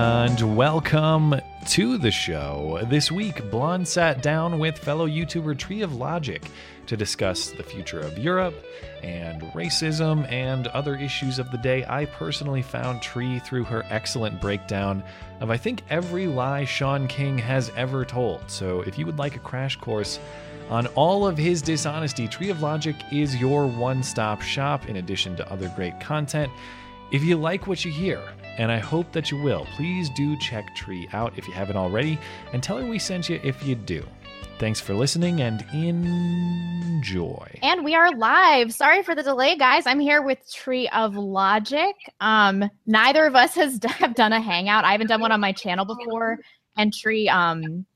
And welcome to the show. This week, Blonde sat down with fellow YouTuber Tree of Logic to discuss the future of Europe and racism and other issues of the day. I personally found Tree through her excellent breakdown of, I think, every lie Shaun King has ever told. So if you would like a crash course, on all of his dishonesty, Tree of Logic is your one stop shop in addition to other great content. If you like what you hear, and I hope that you will, please do check Tree out if you haven't already, and tell her we sent you if you do. Thanks for listening and enjoy. And we are live. Sorry for the delay, guys. I'm here with Tree of Logic. Um, neither of us has have done a hangout. I haven't done one on my channel before, and Tree um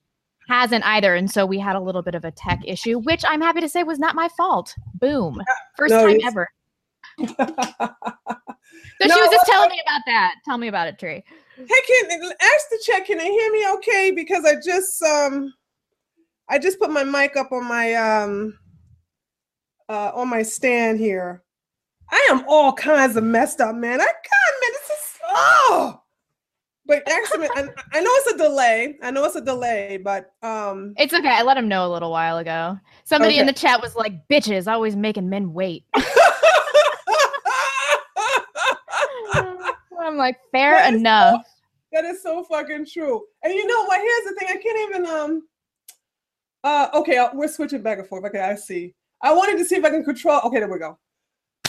hasn't either. And so we had a little bit of a tech issue, which I'm happy to say was not my fault. Boom. First No, time ever. So No, she was just telling me about that. Tell me about it, Tree. Hey, can ask the chat. Can they hear me okay? Because I just um, I just put my mic up on my um, uh, on my stand here. I am all kinds of messed up, man. I God, man, this is oh. But actually, I, I know it's a delay. I know it's a delay, but um, It's okay. I let him know a little while ago. Somebody in the chat was like, bitches, always making men wait. I'm like, fair That enough. That is so fucking true. And you know what? Here's the thing. I can't even um. Uh, okay, uh, we're switching back and forth. Okay, I see. I wanted to see if I can control. Okay, there we go.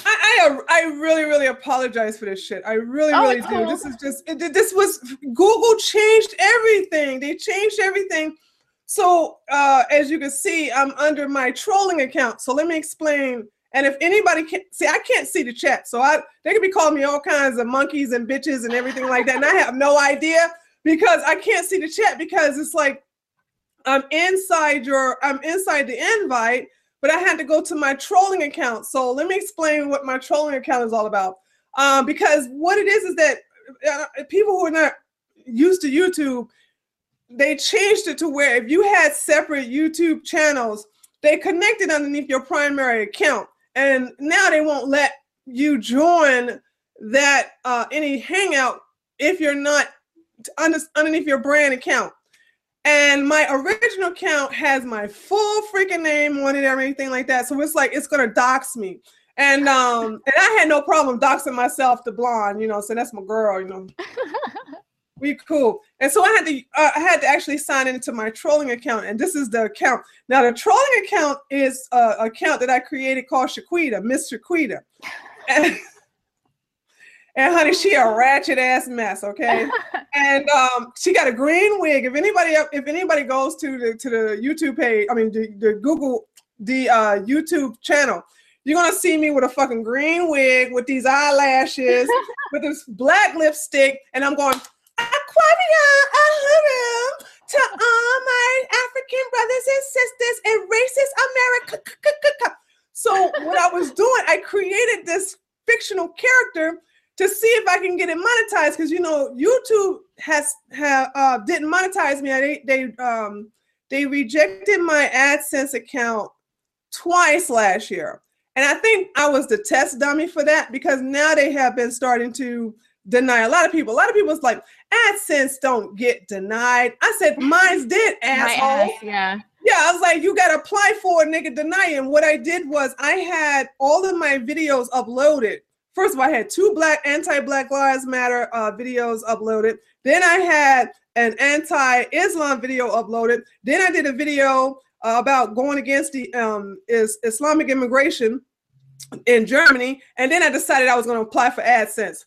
I I, I really really apologize for this shit. I really Oh, really do. This is just it, this was Google changed everything. They changed everything. So uh, as you can see, I'm under my trolling account. So let me explain. And if anybody can see, I can't see the chat. So I they could be calling me all kinds of monkeys and bitches and everything like that. And I have no idea because I can't see the chat because it's like I'm inside your I'm inside the invite, but I had to go to my trolling account. So let me explain what my trolling account is all about. Um, because what it is is that uh, people who are not used to YouTube, they changed it to where if you had separate YouTube channels, they connected underneath your primary account, and now they won't let you join that uh, any hangout if you're not under, underneath your brand account. And my original account has my full freaking name on it, and everything like that. So it's like it's gonna dox me. And um, and I had no problem doxing myself to blonde, you know. So that's my girl, you know. We cool. And so I had to uh, I had to actually sign into my trolling account, and this is the account. Now the trolling account is a account that I created called Shaquita, Miss Shaquita. And, and honey, she a ratchet ass mess, okay? and um, she got a green wig. If anybody if anybody goes to the to the YouTube page, I mean the, the Google the uh, YouTube channel, you're gonna see me with a fucking green wig with these eyelashes, with this black lipstick, and I'm going Aharam to all my African brothers and sisters and racist America. So what I was doing, I created this fictional character to see if I can get it monetized because you know YouTube has have uh, didn't monetize me. They they um they rejected my AdSense account twice last year, and I think I was the test dummy for that because now they have been starting to deny a lot of people. A lot of people's like AdSense don't get denied. I said mine's did, asshole. ass, yeah. Yeah, I was like, you gotta apply for it, nigga, deny it. And what I did was I had all of my videos uploaded. First of all, I had two black anti-Black Lives Matter uh, videos uploaded. Then I had an anti-Islam video uploaded. Then I did a video uh, about going against the um, is Islamic immigration in Germany. And then I decided I was going to apply for AdSense.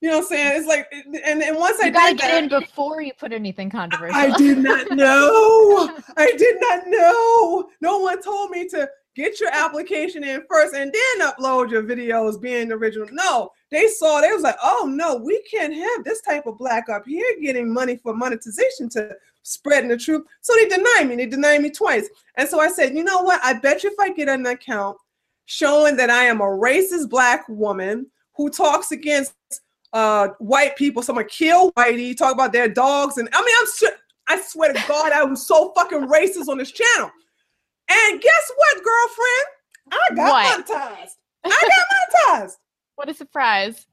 You know what I'm saying? It's like, and, and once I gotta did get that, in before you put anything controversial. I did not know. I did not know. No one told me to get your application in first and then upload your videos being original. No, they saw they was like, oh no, we can't have this type of black up here getting money for monetization to spreading the truth. So they denied me. They denied me twice. And so I said, you know what? I bet you if I get an account showing that I am a racist black woman who talks against uh white people, someone kill whitey, talk about their dogs, and I mean, I'm I swear to God, I was so fucking racist on this channel. And guess what, girlfriend? I got what? monetized. I got monetized. what a surprise.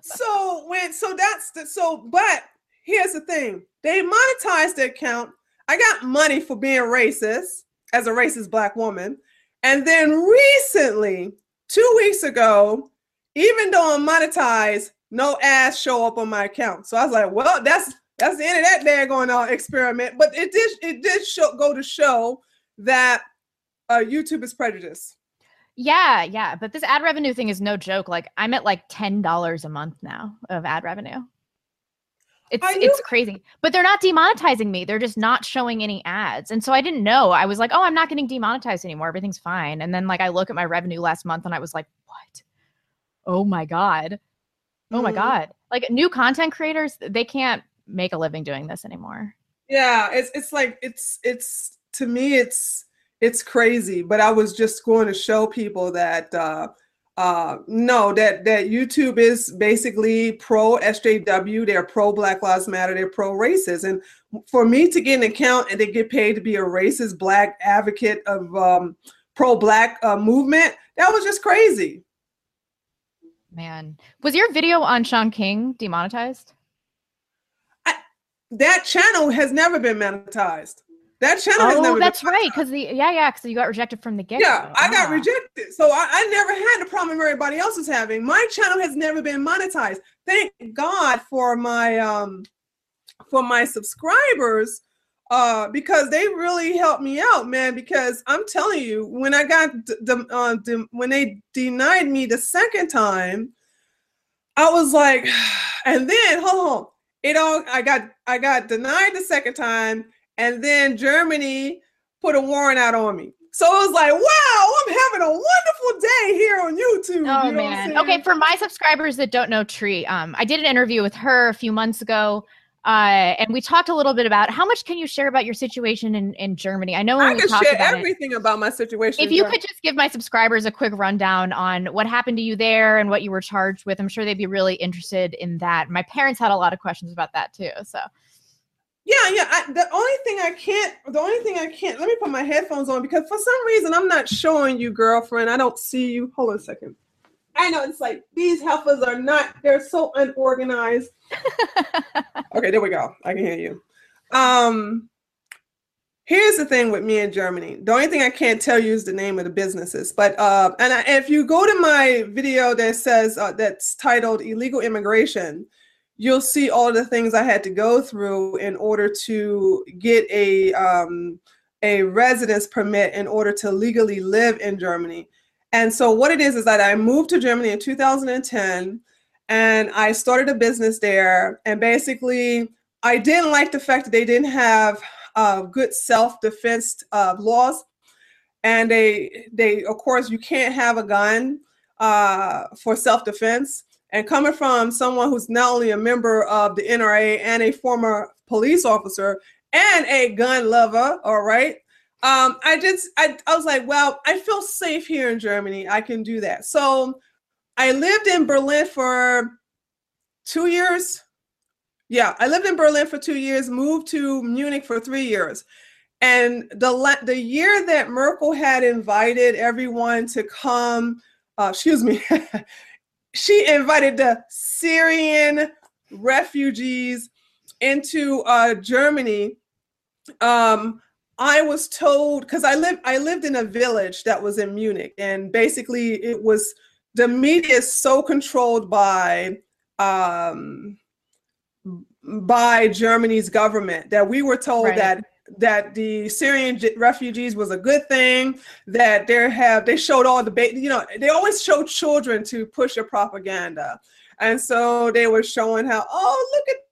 so when so that's the so but here's the thing. They monetized the account. I got money for being racist as a racist black woman. And then recently, two weeks ago, even though I'm monetized, no ads show up on my account. So I was like, well, that's that's the end of that daggone uh, experiment. But it did it did show, go to show that uh, YouTube is prejudiced. Yeah, yeah. But this ad revenue thing is no joke. Like I'm at like ten dollars a month now of ad revenue. It's it's crazy. But they're not demonetizing me. They're just not showing any ads. And so I didn't know. I was like, oh, I'm not getting demonetized anymore. Everything's fine. And then like I look at my revenue last month and I was like, what? Oh my God. Oh my mm. God. Like new content creators, they can't make a living doing this anymore. Yeah, it's it's like it's it's to me it's it's crazy. But I was just going to show people that uh uh, no, that that YouTube is basically pro SJW. They're pro Black Lives Matter. They're pro racist. And for me to get an account and they get paid to be a racist black advocate of um, pro Black uh, movement, that was just crazy. Man, was your video on Shaun King demonetized? I, that channel has never been monetized. That channel oh, has never. that's right. Because the yeah, yeah. Because you got rejected from the get. Yeah, I got rejected, so I, I never had the problem everybody else is having. My channel has never been monetized. Thank God for my um for my subscribers uh because they really helped me out man because i'm telling you when i got the, uh, when they denied me the second time i was like and then hold on it all i got i got denied the second time and then Germany put a warrant out on me. So it was like, wow, I'm having a wonderful day here on YouTube. Oh you know man. Okay, for my subscribers that don't know Tree, um, I did an interview with her a few months ago. Uh, and we talked a little bit about how much can you share about your situation in, in Germany? I know when I can share about everything it, about my situation. If you could just give my subscribers a quick rundown on what happened to you there and what you were charged with, I'm sure they'd be really interested in that. My parents had a lot of questions about that too. So yeah, yeah. I, the only thing I can't, the only thing I can't, let me put my headphones on because for some reason I'm not showing you, girlfriend. I don't see you. Hold on a second. I know it's like these heifers are not, they're so unorganized. okay, there we go. I can hear you. Um, here's the thing with me in Germany. The only thing I can't tell you is the name of the businesses. But uh, and, I, and if you go to my video that says uh, that's titled illegal immigration, you'll see all the things I had to go through in order to get a um, a residence permit in order to legally live in Germany. And so what it is is that I moved to Germany in 2010 and I started a business there. And basically, I didn't like the fact that they didn't have uh, good self-defense uh, laws. And they, they, of course, you can't have a gun uh, for self-defense. And coming from someone who's not only a member of the NRA and a former police officer and a gun lover, all right. Um, I just I, I was like, well, I feel safe here in Germany. I can do that. So I lived in Berlin for two years. Yeah, I lived in Berlin for two years, moved to Munich for three years. And the the year that Merkel had invited everyone to come, uh, excuse me, she invited the Syrian refugees into uh, Germany. Um, I was told because I lived I lived in a village that was in Munich, and basically it was the media is so controlled by um, by Germany's government that we were told right. that that the Syrian refugees was a good thing. That they have they showed all the ba- you know they always show children to push a propaganda, and so they were showing how oh look at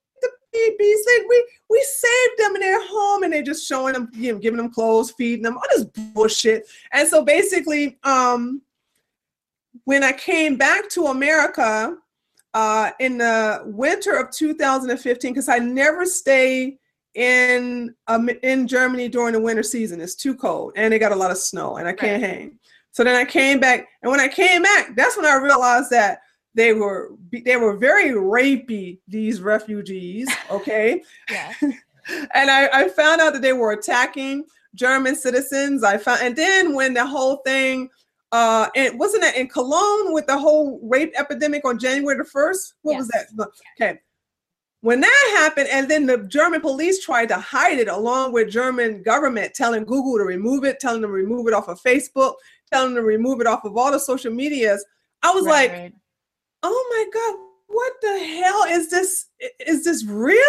babies. Like we we saved them in their home, and they're just showing them, you know, giving them clothes, feeding them, all this bullshit. And so basically, um, when I came back to America uh, in the winter of 2015, because I never stay in um, in Germany during the winter season. It's too cold, and they got a lot of snow, and I can't right. hang. So then I came back, and when I came back, that's when I realized that they were they were very rapey. These refugees, okay. yeah. and I, I found out that they were attacking German citizens. I found, and then when the whole thing, uh, and wasn't it in Cologne with the whole rape epidemic on January the first? What yes. was that? Okay. When that happened, and then the German police tried to hide it along with German government telling Google to remove it, telling them to remove it off of Facebook, telling them to remove it off of all the social medias. I was right, like, right. Oh my God, what the hell is this? Is this real?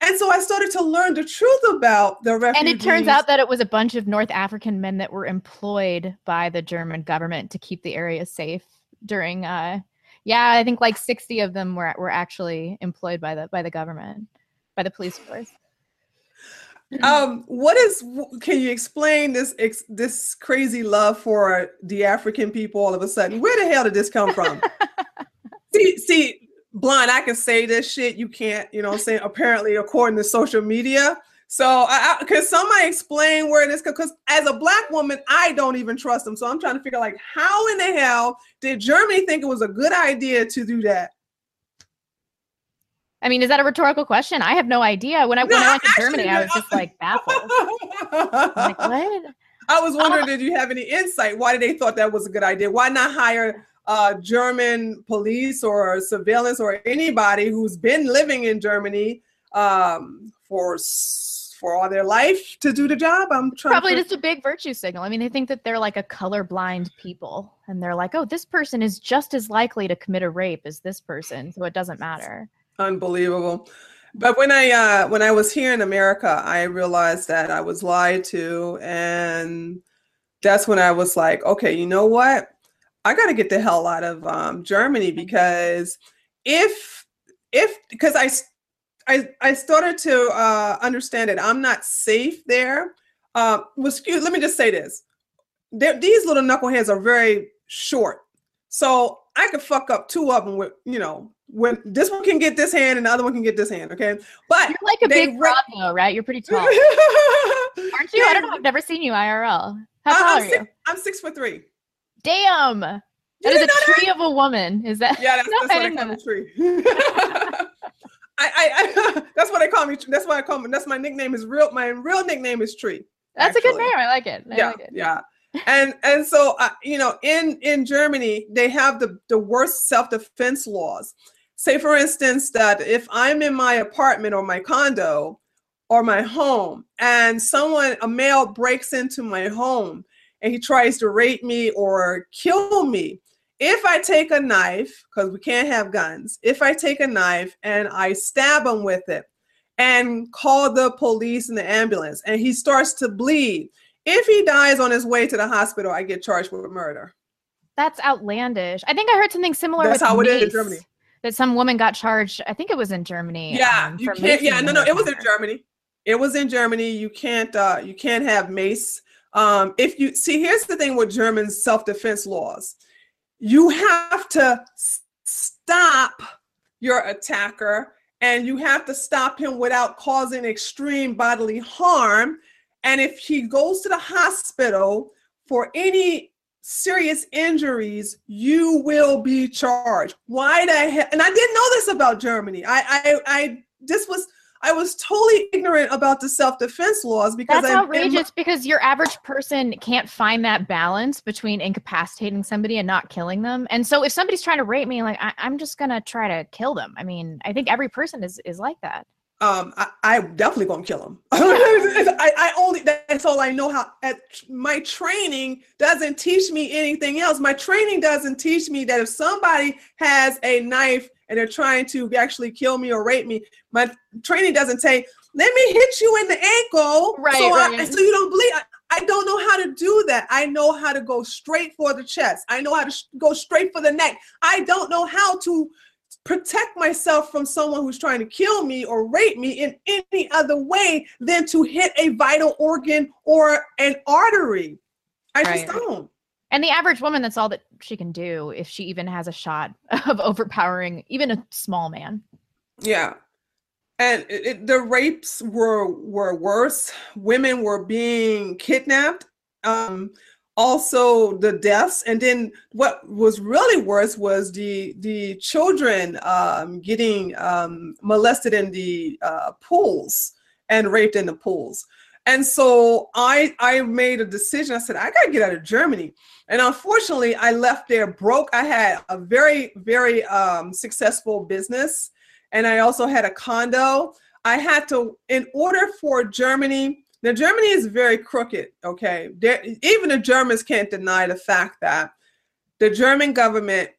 And so I started to learn the truth about the refugees. And it turns out that it was a bunch of North African men that were employed by the German government to keep the area safe during uh yeah, I think like 60 of them were were actually employed by the by the government, by the police force. Um, what is can you explain this this crazy love for the African people all of a sudden? Where the hell did this come from? see, see, Blonde, I can say this shit. You can't, you know I'm saying? Apparently, according to social media. So, I, I, can somebody explain where this? Because as a black woman, I don't even trust them. So I'm trying to figure like, how in the hell did Germany think it was a good idea to do that? I mean, is that a rhetorical question? I have no idea. When I no, when I went to Germany, I was just like baffled. like, what? I was wondering, uh, did you have any insight? Why did they thought that was a good idea? Why not hire uh, German police or surveillance or anybody who's been living in Germany um, for for all their life to do the job. I'm trying probably to... just a big virtue signal. I mean, they think that they're like a colorblind people, and they're like, oh, this person is just as likely to commit a rape as this person, so it doesn't matter. Unbelievable. But when I uh, when I was here in America, I realized that I was lied to, and that's when I was like, okay, you know what? I got to get the hell out of um, Germany because if if because I I I started to uh, understand it, I'm not safe there. Uh, was let me just say this: They're, these little knuckleheads are very short, so I could fuck up two of them with you know when this one can get this hand and the other one can get this hand. Okay, but you're like a big re- though, right? You're pretty tall, aren't you? I don't know. I've never seen you IRL. How tall I'm are six, you? I'm six foot three. Damn. That is a tree that? of a woman. Is that? Yeah, that's, no, that's what I call a tree. I, I, I, that's what I call me. That's what I call me. That's my nickname. Is real. My real nickname is Tree. That's actually. a good name. I like it. I yeah, like it. yeah. and and so uh, you know, in in Germany, they have the the worst self defense laws. Say, for instance, that if I'm in my apartment or my condo or my home, and someone, a male, breaks into my home and he tries to rape me or kill me, if I take a knife, because we can't have guns, if I take a knife and I stab him with it and call the police and the ambulance and he starts to bleed, if he dies on his way to the hospital, I get charged with murder. That's outlandish. I think I heard something similar. That's how mace, it is in Germany. That some woman got charged. I think it was in Germany. Yeah, um, you can't. Yeah, no, no, it was in Germany. It was in Germany. You can't. uh You can't have mace. Um, if you see, here's the thing with German self-defense laws you have to stop your attacker and you have to stop him without causing extreme bodily harm. And if he goes to the hospital for any serious injuries, you will be charged. Why the hell? And I didn't know this about Germany. I, I, I, this was I was totally ignorant about the self defense laws because that's I, outrageous. because your average person can't find that balance between incapacitating somebody and not killing them. And so, if somebody's trying to rape me, like I, am just gonna try to kill them. I mean, I think every person is is like that. Um, I, I definitely gonna kill him. I, I only that's all I know how. At my training doesn't teach me anything else. My training doesn't teach me that if somebody has a knife and they're trying to actually kill me or rape me. My training doesn't say, let me hit you in the ankle. Right. So, right. I, so you don't bleed. I, I don't know how to do that. I know how to go straight for the chest. I know how to sh- go straight for the neck. I don't know how to protect myself from someone who's trying to kill me or rape me in any other way than to hit a vital organ or an artery. I Right. just don't. And the average woman, that's all that she can do if she even has a shot of overpowering even a small man. Yeah. And it, it- the rapes were were worse. Women were being kidnapped. Um, also the deaths, and then what was really worse was the the children um, getting um, molested in the uh, pools and raped in the pools. And so I I made a decision. I said I got to get out of Germany. And unfortunately, I left there broke. I had a very very um, successful business and I also had a condo. I had to, in order for Germany, now Germany is very crooked, okay? There, even the Germans can't deny the fact that the German government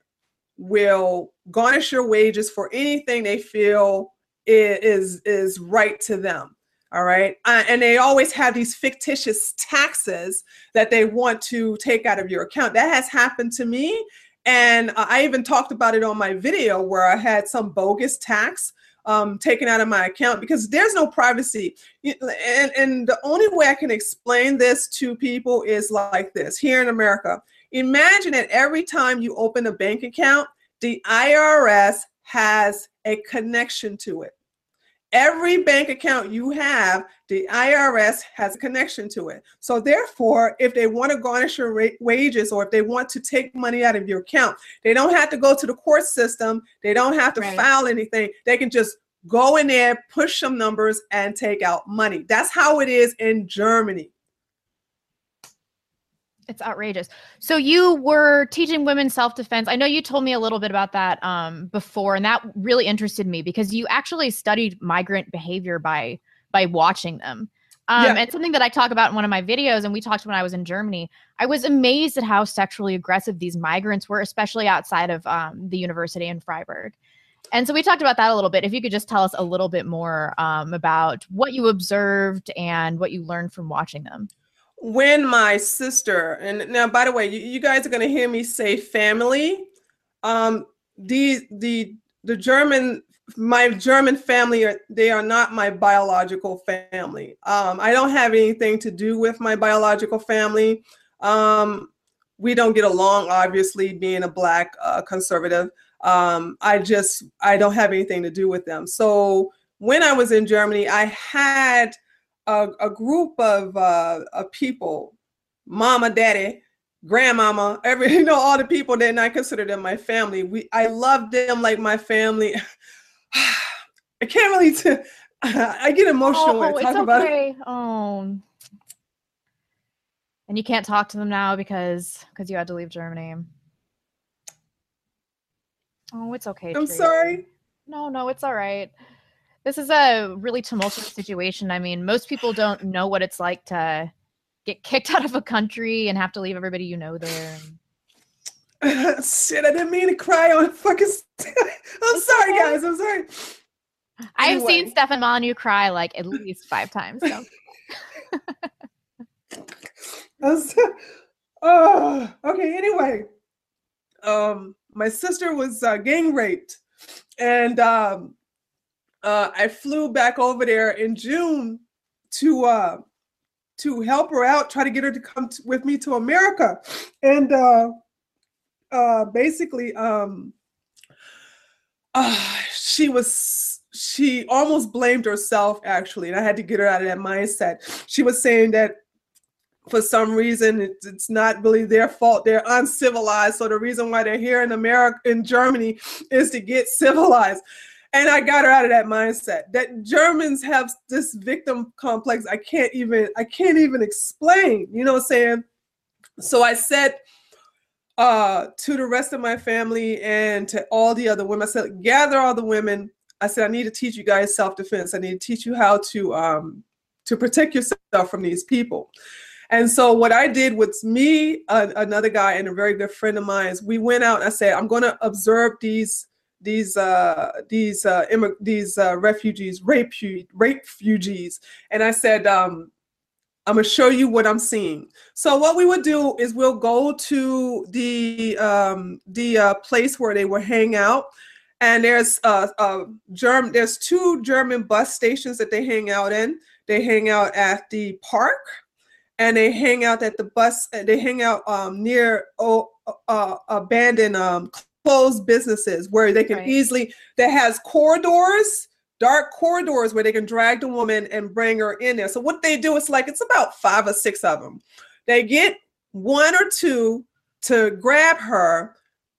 will garnish your wages for anything they feel is is right to them. All right. Uh, and they always have these fictitious taxes that they want to take out of your account. That has happened to me. And I even talked about it on my video where I had some bogus tax um, taken out of my account because there's no privacy. And, and the only way I can explain this to people is like this here in America. Imagine that every time you open a bank account, the IRS has a connection to it. Every bank account you have, the IRS has a connection to it. So, therefore, if they want to garnish your ra- wages or if they want to take money out of your account, they don't have to go to the court system. They don't have to Right. file anything. They can just go in there, push some numbers, and take out money. That's how it is in Germany. It's outrageous. So you were teaching women self-defense. I know you told me a little bit about that um, before, and that really interested me because you actually studied migrant behavior by by watching them. Um, Yeah. And something that I talk about in one of my videos, and we talked when I was in Germany. I was amazed at how sexually aggressive these migrants were, especially outside of um, the university in Freiburg. And so we talked about that a little bit. If you could just tell us a little bit more um, about what you observed and what you learned from watching them. When my sister and now by the way you, you guys are going to hear me say family. Um the the the german my german family are they are not my biological family. Um i don't have anything to do with my biological family. Um we don't get along obviously being a black uh, conservative. Um i just i don't have anything to do with them. So when i was in germany i had a, a group of, uh, of people, mama, daddy, grandmama, every you know all the people that I consider them my family. We I love them like my family. I can't really. T- I get emotional when I talk about it. Oh. And you can't talk to them now because because you had to leave Germany. Oh, it's okay. I'm Tracy. sorry. No, no, it's all right. This is a really tumultuous situation. I mean, most people don't know what it's like to get kicked out of a country and have to leave everybody you know there. Shit, I didn't mean to cry on fucking. I'm sorry, guys. I'm sorry. I've seen. Stefan Molyneux cry like at least five times. So. Was- oh, okay. Anyway, um, my sister was uh, gang raped, and um, uh, I flew back over there in June to uh, to help her out, try to get her to come with me to America, and uh, uh, basically, um, uh, she was she almost blamed herself actually, and I had to get her out of that mindset. She was saying that for some reason it's, it's not really their fault. They're uncivilized. So the reason why they're here in america in germany is to get civilized and i got her out of that mindset that germans have this victim complex i can't even i can't even explain you know what i'm saying so i said uh to the rest of my family and to all the other women i said gather all the women i said i need to teach you guys self-defense i need to teach you how to um to protect yourself from these people and so what I did was me, uh, another guy, and a very good friend of mine. is We went out. And I said, I'm going to observe these these uh, these uh, immig- these uh, refugees, rape rape refugees, and I said, um, I'm to show you what I'm seeing. So what we would do is we'll go to the um, the uh, place where they will hang out, and there's uh, uh Germ there's two German bus stations that they hang out in. They hang out at the park, and they hang out at the bus. They hang out um, near oh, uh, abandoned um, closed businesses where they can right. easily that has corridors dark corridors where they can drag the woman and bring her in there. So what they do is like it's about five or six of them. They get one or two to grab her,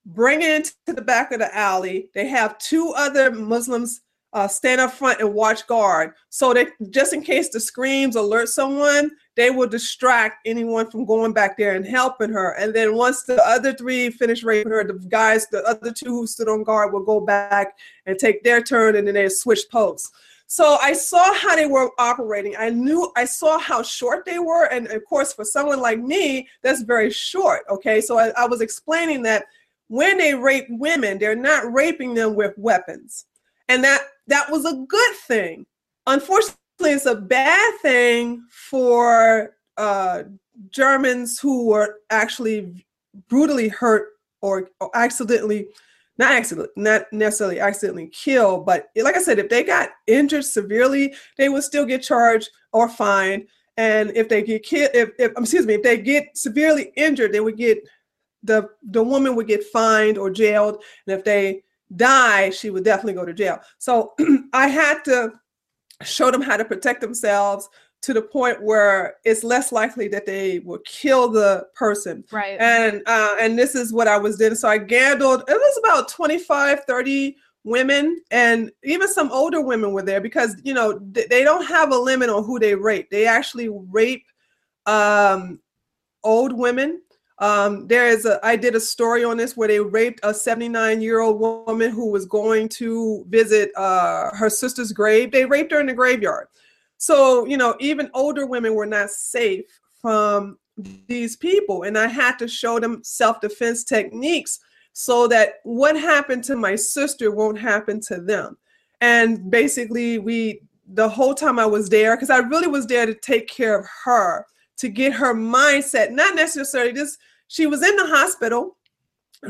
bring it into the back of the alley. They have two other Muslims uh, stand up front and watch guard. So that just in case the screams alert someone, they will distract anyone from going back there and helping her. And then once the other three finish raping her, the guys, the other two who stood on guard will go back and take their turn and then they switch posts. So I saw how they were operating. I knew I saw how short they were. And of course, for someone like me, that's very short. Okay. So I, I was explaining that when they rape women, they're not raping them with weapons. And that that was a good thing. Unfortunately, it's a bad thing for uh, Germans who were actually brutally hurt or, or accidentally not accidentally, not necessarily accidentally killed, but like I said, if they got injured severely, they would still get charged or fined. And if they get killed, if, if excuse me, if they get severely injured, they would get the the woman would get fined or jailed. And if they die, she would definitely go to jail. So I had to show them how to protect themselves to the point where it's less likely that they will kill the person. Right. And uh, and this is what I was doing. So I gambled. It was about 25, 30 women and even some older women were there because you know th- they don't have a limit on who they rape. They actually rape um, old women um, there is a, I did a story on this where they raped a 79 year old woman who was going to visit uh, her sister's grave. They raped her in the graveyard. So, you know, even older women were not safe from these people. And I had to show them self defense techniques so that what happened to my sister won't happen to them. And basically, we, the whole time I was there, because I really was there to take care of her, to get her mindset, not necessarily just she was in the hospital.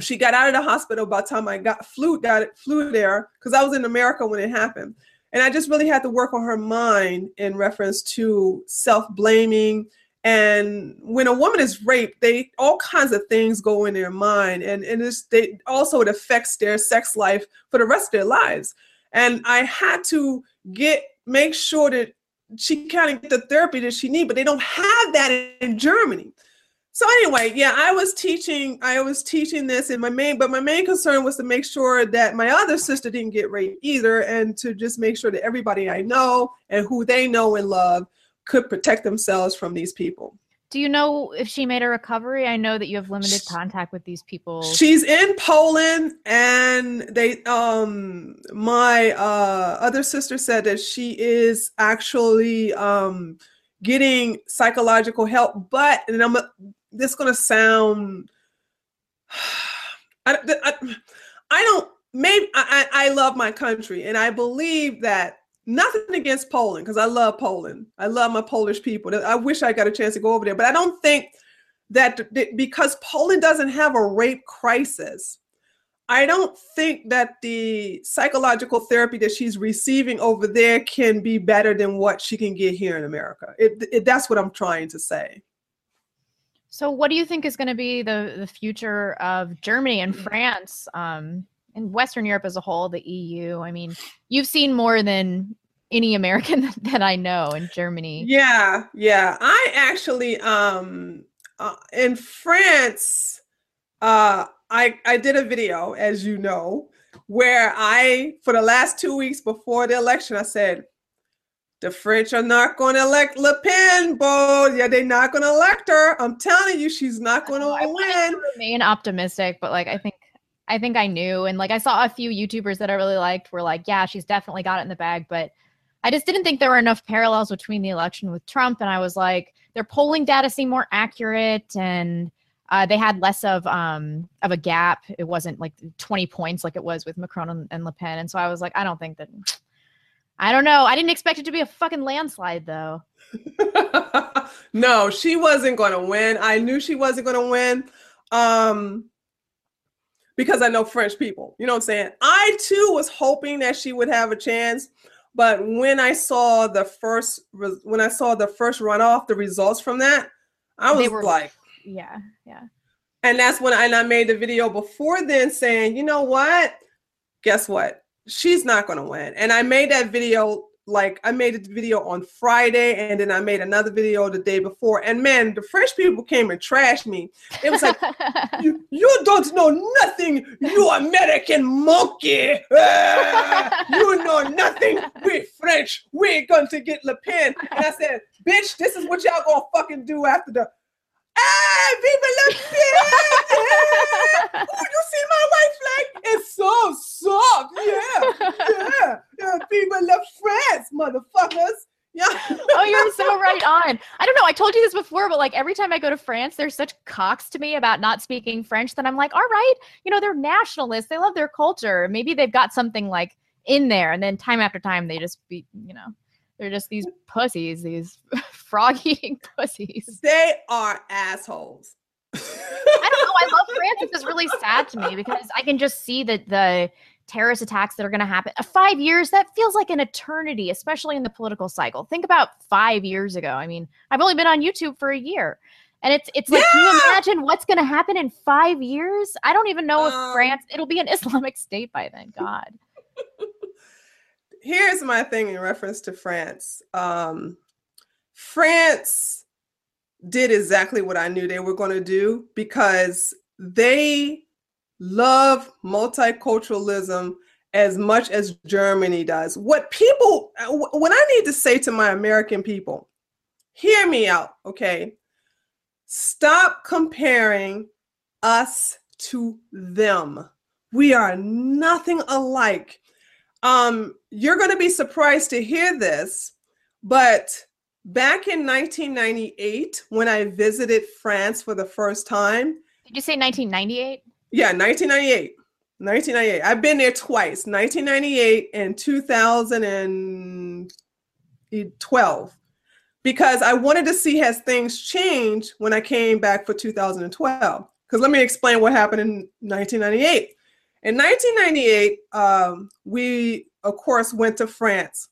She got out of the hospital by the time I got flew got flew there because I was in America when it happened. And I just really had to work on her mind in reference to self-blaming. And when a woman is raped, they all kinds of things go in their mind, and and it's, they also it affects their sex life for the rest of their lives. And I had to get make sure that she kind of get the therapy that she need, but they don't have that in Germany. So anyway, yeah, I was teaching. I was teaching this, and my main, but my main concern was to make sure that my other sister didn't get raped either, and to just make sure that everybody I know and who they know and love could protect themselves from these people. Do you know if she made a recovery? I know that you have limited contact with these people. She's in Poland and they um my uh other sister said that she is actually um getting psychological help but and I'm this is going to sound I, I, I don't maybe I, I love my country and I believe that nothing against Poland because I love Poland. I love my Polish people. I wish I got a chance to go over there, but I don't think that because Poland doesn't have a rape crisis, I don't think that the psychological therapy that she's receiving over there can be better than what she can get here in America. It, it, that's what I'm trying to say. So, what do you think is going to be the the future of Germany and mm. France, um, and Western Europe as a whole, the EU? I mean, you've seen more than any American that I know in Germany. Yeah, yeah. I actually, um, uh, in France, uh, I I did a video, as you know, where I for the last two weeks before the election, I said the French are not going to elect Le Pen, Bo. Yeah, they're not going to elect her. I'm telling you, she's not going to win. remain optimistic, but like I think, I think I knew, and like I saw a few YouTubers that I really liked were like, yeah, she's definitely got it in the bag, but I just didn't think there were enough parallels between the election with Trump, and I was like, their polling data seemed more accurate, and uh, they had less of um of a gap. It wasn't like 20 points like it was with Macron and, and Le Pen, and so I was like, I don't think that I don't know. I didn't expect it to be a fucking landslide though. no, she wasn't going to win. I knew she wasn't going to win. Um because I know French people. You know what I'm saying? I too was hoping that she would have a chance, but when I saw the first when I saw the first runoff, the results from that, I was were, like, yeah, yeah. And that's when I, and I made the video before then saying, you know what? Guess what? She's not going to win. And I made that video like I made a video on Friday and then I made another video the day before. And man, the French people came and trashed me. It was like, you, you don't know nothing, you American monkey. Ah, you know nothing. We French. We're going to get Le Pen. And I said, bitch, this is what y'all gonna fucking do after the Hey, vive Le Pen! oh, you see my white flag? It's so soft. Yeah, yeah. yeah. Vive Le France, motherfuckers. Yeah. oh, you're so right on. I don't know. I told you this before, but like every time I go to France, there's such cocks to me about not speaking French that I'm like, all right, you know, they're nationalists. They love their culture. Maybe they've got something like in there. And then time after time, they just be, you know, they're just these pussies, these frog eating pussies. They are assholes. I don't know. I love France. It's just really sad to me because I can just see that the terrorist attacks that are going to happen. Uh, five years, that feels like an eternity, especially in the political cycle. Think about five years ago. I mean, I've only been on YouTube for a year. And it's it's like, yeah! can you imagine what's going to happen in five years? I don't even know um, if France, it'll be an Islamic state by then. God here's my thing in reference to France. Um, France did exactly what I knew they were going to do because they love multiculturalism as much as Germany does. What people, what I need to say to my American people, hear me out, okay? Stop comparing us to them. We are nothing alike. Um, you're going to be surprised to hear this, but back in 1998, when I visited France for the first time, did you say 1998? Yeah, 1998. 1998. I've been there twice 1998 and 2012 because I wanted to see has things changed when I came back for 2012. Because let me explain what happened in 1998. In 1998, um, we, of course, went to France.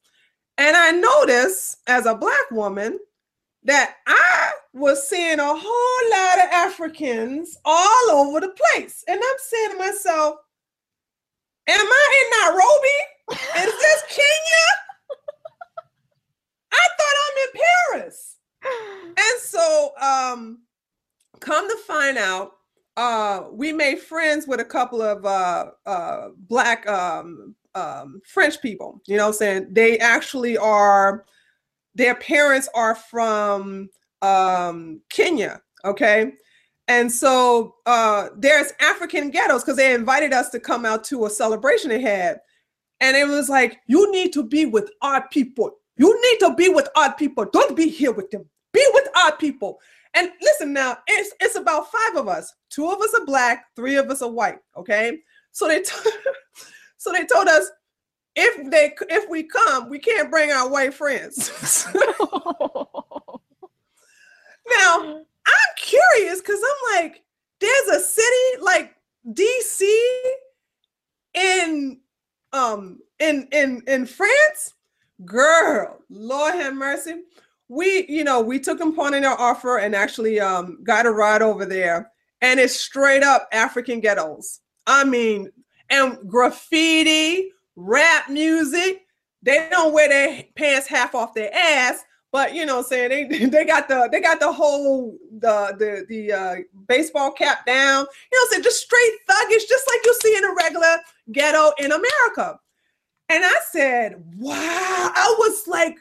And I noticed as a Black woman that I was seeing a whole lot of Africans all over the place. And I'm saying to myself, Am I in Nairobi? Is this Kenya? I thought I'm in Paris. And so, um, come to find out, uh, we made friends with a couple of uh, uh, black um, um, French people. You know what I'm saying? They actually are, their parents are from um, Kenya. Okay. And so uh, there's African ghettos because they invited us to come out to a celebration they had. And it was like, you need to be with our people. You need to be with our people. Don't be here with them. Be with our people. And listen now, it's it's about five of us. Two of us are black, three of us are white. Okay, so they t- so they told us if they if we come, we can't bring our white friends. now I'm curious because I'm like, there's a city like DC in um in in in France, girl, Lord have mercy we, you know, we took them upon our offer and actually um, got a ride over there. And it's straight up African ghettos. I mean, and graffiti, rap music. They don't wear their pants half off their ass, but you know, saying they they got the they got the whole the the the uh, baseball cap down. You know, saying just straight thuggish, just like you see in a regular ghetto in America. And I said, wow, I was like,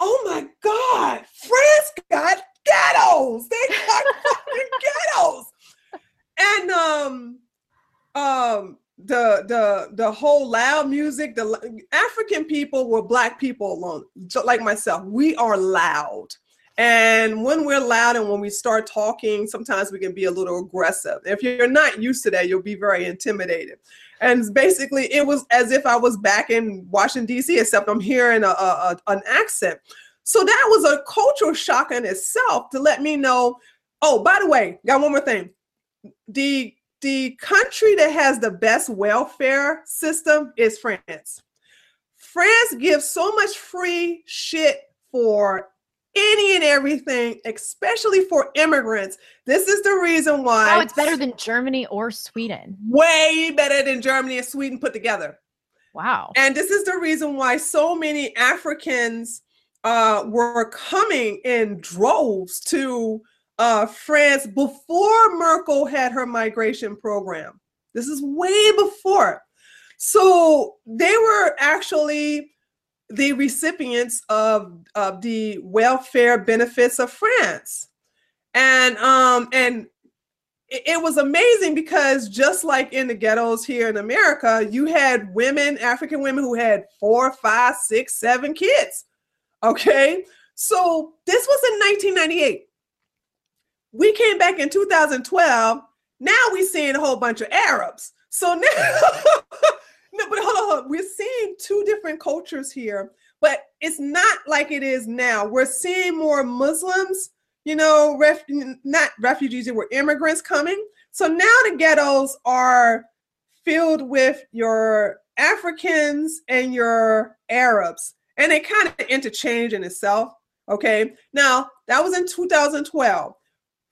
oh my God, France got ghettos. They got fucking ghettos. And um, um, the the the whole loud music, the African people were black people alone, like myself. We are loud. And when we're loud and when we start talking, sometimes we can be a little aggressive. If you're not used to that, you'll be very intimidated. And basically, it was as if I was back in Washington, D.C., except I'm hearing a, a, an accent. So that was a cultural shock in itself to let me know. Oh, by the way, got one more thing. The the country that has the best welfare system is France. France gives so much free shit for any and everything, especially for immigrants. This is the reason why. Oh, it's better than Germany or Sweden. Way better than Germany and Sweden put together. Wow. And this is the reason why so many Africans uh, were coming in droves to uh, France before Merkel had her migration program. This is way before. So they were actually the recipients of, of the welfare benefits of France. And um and it, it was amazing because just like in the ghettos here in America, you had women, African women who had four, five, six, seven kids. Okay. So this was in 1998. We came back in 2012. Now we're seeing a whole bunch of Arabs. So now, no, but hold on, hold on. We're seeing two different cultures here, but it's not like it is now. We're seeing more Muslims, you know, ref, not refugees, they were immigrants coming. So now the ghettos are filled with your Africans and your Arabs, and they kind of interchange in itself. Okay, now that was in 2012.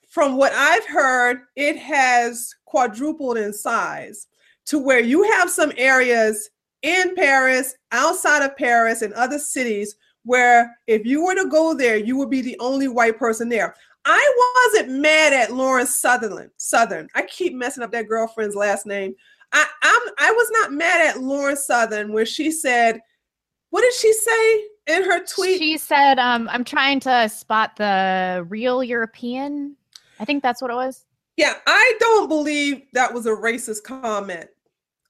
From what I've heard, it has quadrupled in size to where you have some areas in Paris, outside of Paris, and other cities where if you were to go there, you would be the only white person there. I wasn't mad at Lauren Sutherland. Southern. I keep messing up that girlfriend's last name. I, I'm I was not mad at Lauren Southern where she said, what did she say in her tweet? She said, um, I'm trying to spot the real European. I think that's what it was. Yeah, I don't believe that was a racist comment.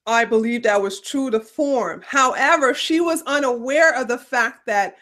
I believe that was true to form. However, she was unaware of the fact that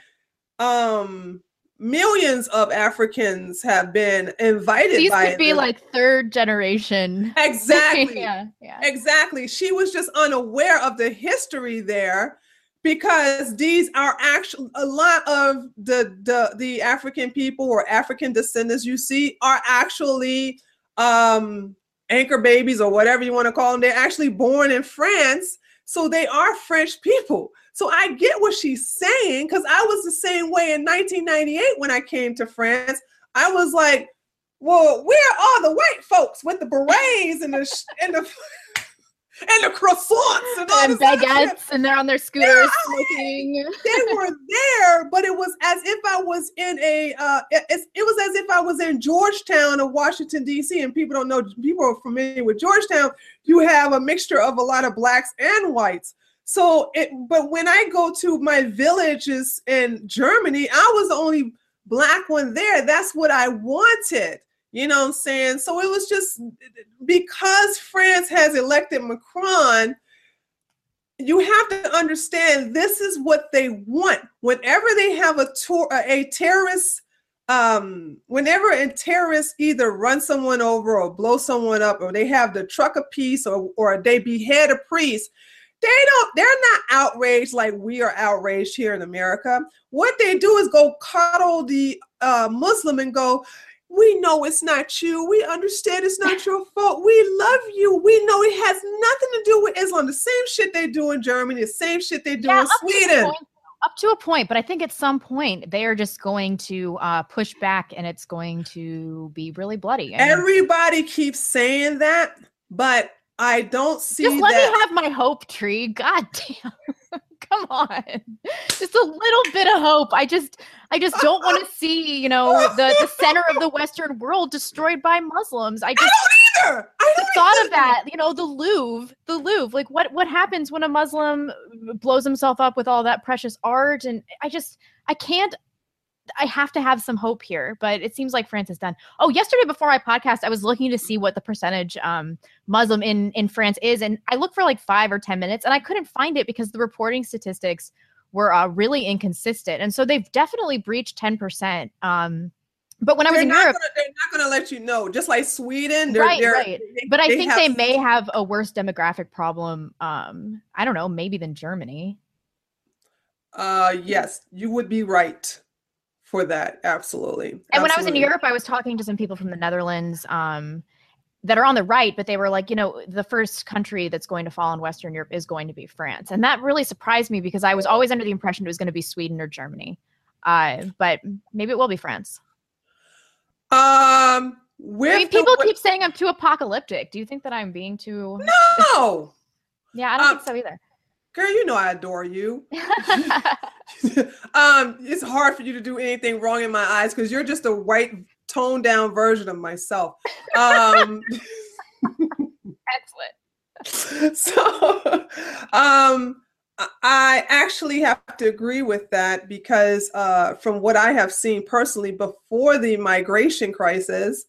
um millions of Africans have been invited These by could be like third generation. exactly yeah, yeah. exactly she was just unaware of the history there because these are actually a lot of the the the african people or african descendants you see are actually um anchor babies or whatever you want to call them they're actually born in france so they are french people. So i get what she's saying because i was the same way in 1998 when i came to france. I was like well where are the white folks with the berets and the and the and the croissants and all And this other shit? baguettes, and they're on their scooters smoking. they were there, but it was as if I was in a. Uh, it, it was as if I was in Georgetown of Washington D.C. And people don't know. People are familiar with Georgetown. You have a mixture of a lot of blacks and whites. So it. But when I go to my villages in Germany, I was the only black one there. That's what I wanted. You know what I'm saying? So it was just because France has elected Macron you have to understand this is what they want whenever they have a tour a terrorist um whenever a terrorist either run someone over or blow someone up or they have the truck of peace or or they behead a priest they don't they're not outraged like we are outraged here in america what they do is go coddle the uh muslim and go we know it's not you. We understand it's not your fault. We love you. We know it has nothing to do with Islam. The same shit they do in Germany, the same shit they do Yeah, in to Sweden. point- up to a point, but I think at some point they are just going to uh, push back, and it's going to be really bloody. And Everybody keeps saying that, but I don't see just let that. me have my hope tree. God damn. Come on. Just a little bit of hope. I just I just don't want to see, you know, oh, the, the center of the Western world destroyed by Muslims. I I just don't either. I don't thought either. of that, you know, the Louvre, the Louvre, like what what happens when a Muslim blows himself up with all that precious art? And I just I can't. I have to have some hope here, but it seems like France is done. Oh, yesterday before my podcast, I was looking to see what the percentage um, Muslim in in France is, and I looked for like five or ten minutes, and I couldn't find it because the reporting statistics were uh, really inconsistent, and so they've definitely breached ten percent. Um, but when I was in Europe, gonna, they're not going to let you know. Just like Sweden, they're, Right, they're, right. but I think have- they may have a worse demographic problem. Um, I don't know, maybe than Germany. Uh, yes, you would be right for that. Absolutely. And when I was in Europe, I was talking to some people from the Netherlands. Um, that are on the right, but they were like, you know, the first country that's going to fall in Western Europe is going to be France. And that really surprised me because I was always under the impression it was going to be Sweden or Germany. Uh, but maybe it will be France. Um, with I mean, people the, keep saying I'm too apocalyptic. Do you think that I'm being too? no, Yeah, I don't Um, think so either. Girl, you know I adore you. um, it's hard for you to do anything wrong in my eyes because you're just a white, toned down version of myself. Um, Excellent. so, um, I- actually have to agree with that because, uh, from what I have seen personally before the migration crisis,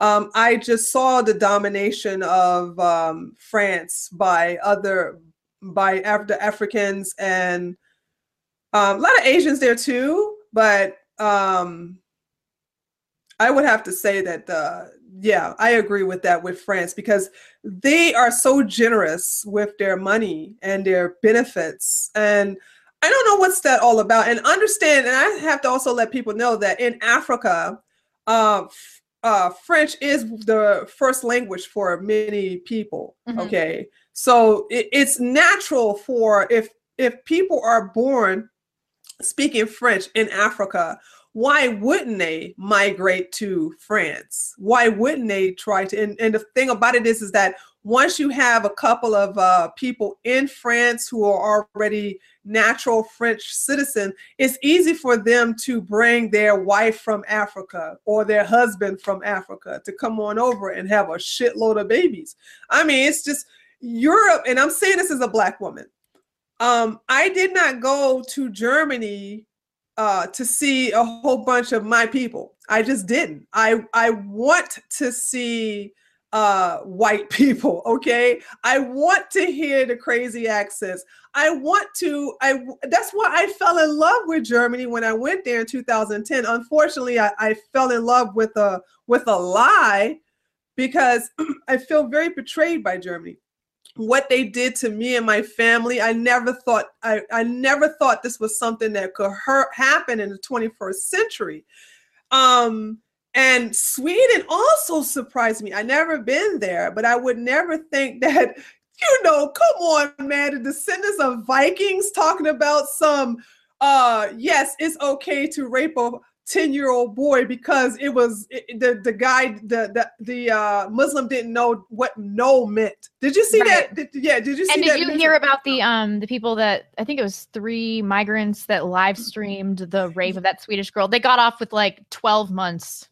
um, I just saw the domination of um, France by other by Af- the Africans and um, a lot of Asians there too. But um, I would have to say that, uh, yeah, I agree with that with France because they are so generous with their money and their benefits. And I don't know what's that all about. And understand, and I have to also let people know that in Africa, uh, uh, French is the first language for many people. Mhm. Okay, so it, it's natural for if if people are born speaking French in Africa, why wouldn't they migrate to France? Why wouldn't they try to? And, and the thing about it is, is that once you have a couple of uh, people in France who are already natural French citizen, it's easy for them to bring their wife from Africa or their husband from Africa to come on over and have a shitload of babies. I mean, it's just Europe, and I'm saying this as a black woman. Um, I did not go to Germany uh, to see a whole bunch of my people. I just didn't. I I want to see uh, white people. Okay, I want to hear the crazy accents. I want to. I that's why I fell in love with Germany when I went there in 2010. Unfortunately, I, I fell in love with a with a lie because I feel very betrayed by Germany what they did to me and my family. I never thought i, I never thought this was something that could hurt, happen in the 21st century. Um and sweden also surprised me. I never been there but i would never think that you know come on man the descendants of vikings talking about some uh yes it's okay to rape a 10 year old boy because it was it, the the guy the the, the uh muslim didn't know what no meant did you see Right. that did, yeah did you see And that did you hear about the um the people that I think it was three migrants that live streamed the rape of that Swedish girl? They got off with like 12 months.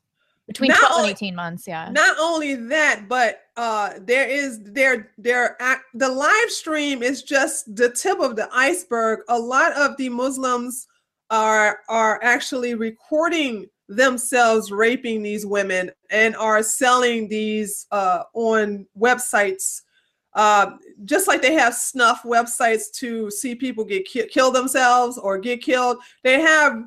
Between Not 12 only- and 18 months, yeah. not only that but uh there is there there the live stream is just the tip of the iceberg a lot of the muslims are are actually recording themselves raping these women and are selling these uh on websites uh, just like they have snuff websites to see people get ki- kill themselves or get killed they have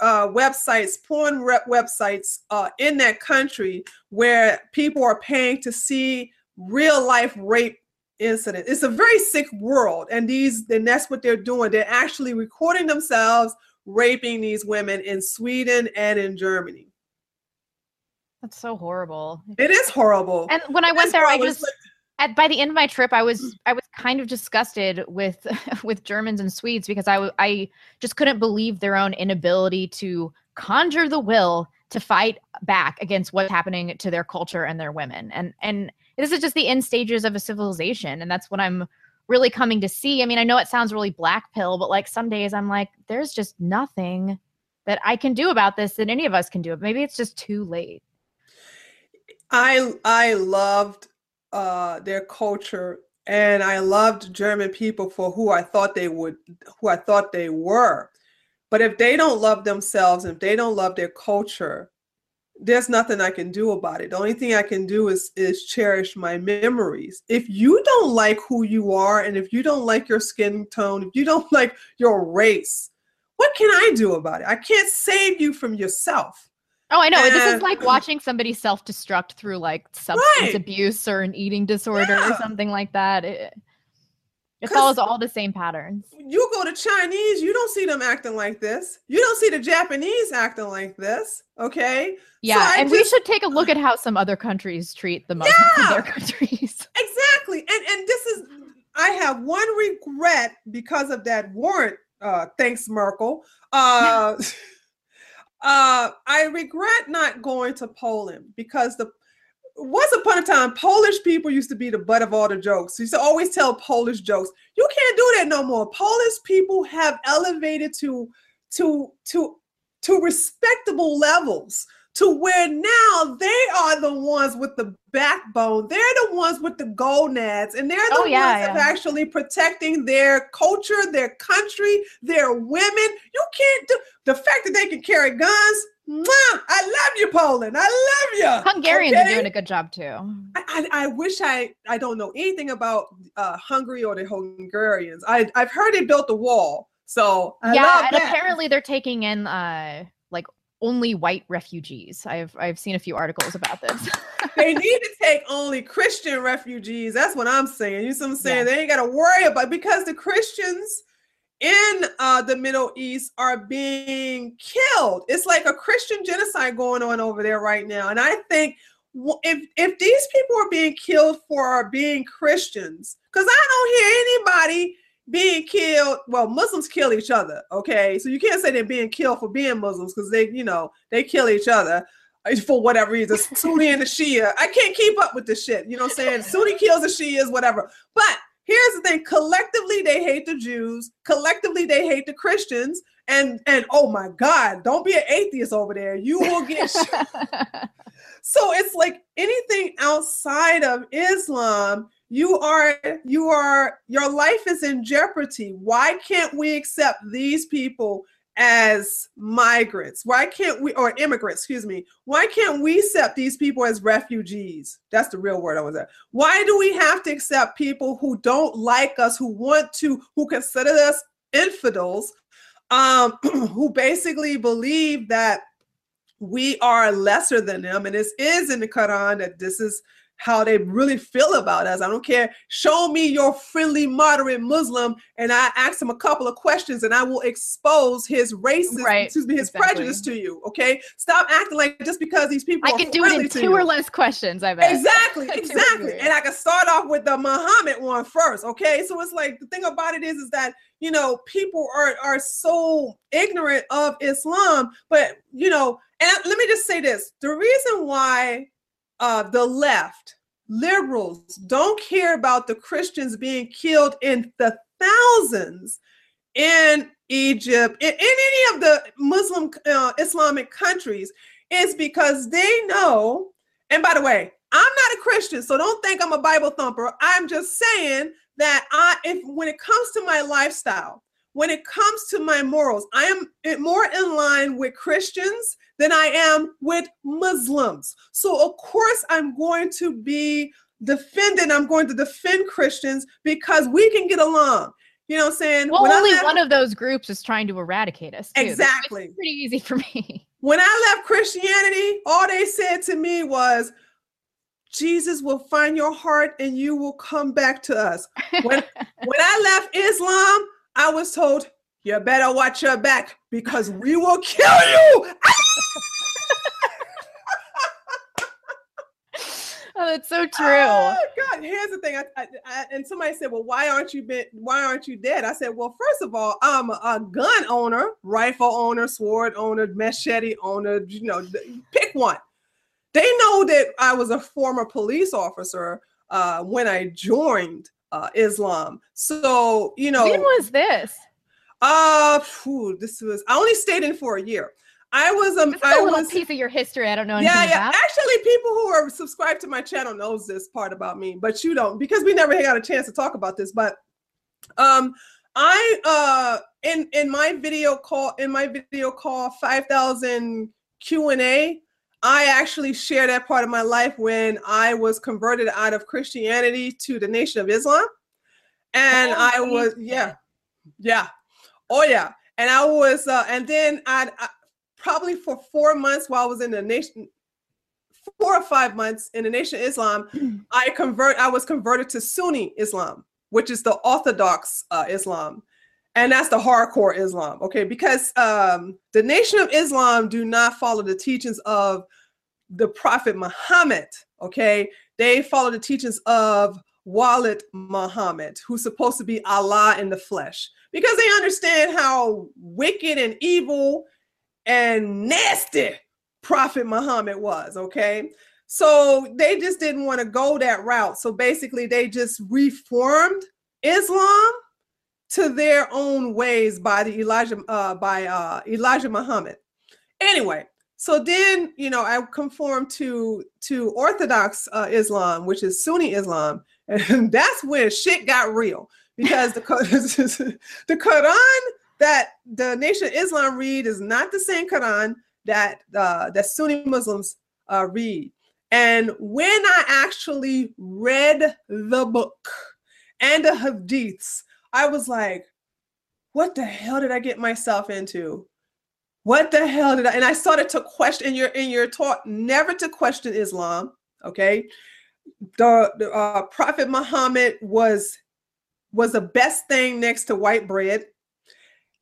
uh, websites, porn rep websites uh, in that country where people are paying to see real life rape incident. It's a very sick world, and these and that's what they're doing. They're actually recording themselves raping these women in Sweden and in Germany. That's so horrible. It is horrible. And when I It went there, I horrible. Just at by the end of my trip, I was I was kind of disgusted with with Germans and Swedes because I I just couldn't believe their own inability to conjure the will to fight back against what's happening to their culture and their women. And and this is just the end stages of a civilization, and that's what I'm really coming to see. I mean, I know it sounds really black pill, but like some days I'm like, there's just nothing that I can do about this that any of us can do. Maybe it's just too late. I I loved uh, their culture, and I loved German people for who I thought they would, who I thought they were. But if they don't love themselves, if they don't love their culture, there's nothing I can do about it. The only thing I can do is is cherish my memories. If you don't like who you are, and if you don't like your skin tone, if you don't like your race, what can I do about it? I can't save you from yourself. Oh, I know. this is like watching somebody self-destruct through like substance Right. abuse or an eating disorder or something like that. It- It follows all the same patterns. You go to Chinese, you don't see them acting like this. You don't see the Japanese acting like this. Okay. Yeah, I and we should take a look at how some other countries treat the Muslims in their countries. Exactly. And and this is I have one regret because of that warrant. Uh thanks, Merkel. Uh uh I regret not going to Poland because the once upon a time, Polish people used to be the butt of all the jokes. You used to always tell Polish jokes. You can't do that no more. Polish people have elevated to to to to respectable levels to where now they are the ones with the backbone. They're the ones with the gonads, and they're the Oh, yeah, ones of actually protecting their culture, their country, their women. You can't do the fact that they can carry guns. I love you, Poland. I love you. Hungarians okay? are doing a good job too. I, I, I wish I I don't know anything about uh, Hungary or the Hungarians. I I've heard they built a wall, so I yeah, and that. apparently they're taking in uh like only white refugees. I've I've seen a few articles about this. they need to take only Christian refugees. That's what I'm saying. You see what I'm saying? Yeah. They ain't got to worry about because the Christians in uh, the Middle East are being killed. It's like a Christian genocide going on over there right now. And I think if if these people are being killed for being Christians, because I don't hear anybody being killed. Well, Muslims kill each other. Okay, so you can't say they're being killed for being Muslims because they, you know, they kill each other uh, for whatever reason. Sunni and the Shia. I can't keep up with this shit. You know what I'm saying? Sunni kills the Shias, whatever. But here's the thing: collectively, they hate the Jews. Collectively, they hate the Christians. And and oh my God, don't be an atheist over there. You will get. Shot. So it's like anything outside of Islam, you are you are your life is in jeopardy. Why can't we accept these people as migrants? Why can't we or immigrants, excuse me? Why can't we accept these people as refugees? That's the real word I was at. Why do we have to accept people who don't like us, who want to, who consider us infidels, um, who basically believe that we are lesser than them. And this is in the Quran that this is how they really feel about us. I don't care. Show me your friendly, moderate Muslim, and I ask him a couple of questions, and I will expose his racism, Right, excuse me, his exactly. prejudice to you. Okay, stop acting like just because these people I can do it in two you. or less questions, I bet. Exactly, exactly. And I can start off with the Muhammad one first. Okay. So it's like the thing about it is, is that you know, people are are so ignorant of Islam, but you know, and let me just say this: the reason why uh the left liberals don't care about the Christians being killed in the thousands in Egypt, in, in any of the Muslim uh, Islamic countries, is because they know. And by the way, I'm not a Christian, so don't think I'm a Bible thumper. I'm just saying that I, if when it comes to my lifestyle, when it comes to my morals, I am eh, more in line with Christians than I am with Muslims. So of course I'm going to be defending. I'm going to defend Christians because we can get along. You know what I'm saying? Well, When only left- one of those groups is trying to eradicate us. Too. Exactly. pretty easy for me. when I left Christianity, all they said to me was, Jesus will find your heart and you will come back to us. When when I left Islam, I was told, you better watch your back because we will kill you. oh, that's so true. Oh, God, here's the thing. I, I, I, and somebody said, "Well, why aren't you been? Why aren't you dead?" I said, "Well, first of all, I'm a, a gun owner, rifle owner, sword owner, machete owner. You know, pick one." They know that I was a former police officer uh, when I joined uh, Islam. So you know, when was this? uh, phew, this was I only stayed in for a year. I was um, a I little was piece of your history I don't know anything yeah, yeah. about. Actually, people who are subscribed to my channel knows this part about me, but you don't because we never got a chance to talk about this. But um, I uh in in my video call in my video call five thousand Q and A. I actually share that part of my life when I was converted out of Christianity to the Nation of Islam, and Oh, I was yeah, yeah, oh yeah, and I was uh, and then I, I probably for four months while I was in the nation, four or five months in the Nation of Islam, I convert. I was converted to Sunni Islam. which is the Orthodox uh, Islam, and that's the hardcore Islam. Okay, because um, the Nation of Islam do not follow the teachings of the Prophet Muhammad. Okay, they follow the teachings of Walid Muhammad, who's supposed to be Allah in the flesh, because they understand how wicked and evil and nasty Prophet Muhammad was. Okay. So they just didn't want to go that route. So basically, they just reformed Islam to their own ways by the Elijah uh, by uh, Elijah Muhammad. Anyway, so then you know I conformed to to Orthodox uh, Islam, which is Sunni Islam, and that's when shit got real because the the Quran that the Nation of Islam read is not the same Quran that uh, that Sunni Muslims uh, read. And when I actually read the book and the hadiths, I was like, what the hell did I get myself into? What the hell did I? And I started to question. your in your taught never to question Islam. Okay, the, the uh, Prophet Muhammad was was the best thing next to white bread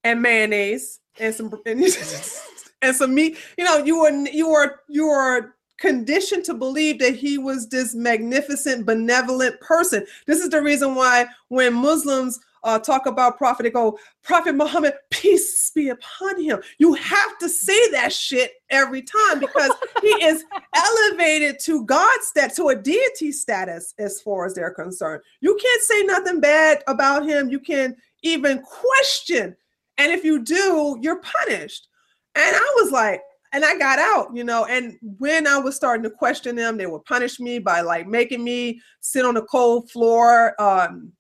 and mayonnaise and some and, and some meat. You know, you were you were you were conditioned to believe that he was this magnificent, benevolent person. This is the reason why when Muslims uh, talk about prophet, they go, Prophet Muhammad, peace be upon him. You have to say that shit every time because he is elevated to God's stat, to a deity status as far as they're concerned. You can't say nothing bad about him. You can even question. And if you do, you're punished. And I was like, and I got out, you know. And when I was starting to question them, they would punish me by like making me sit on the cold floor um,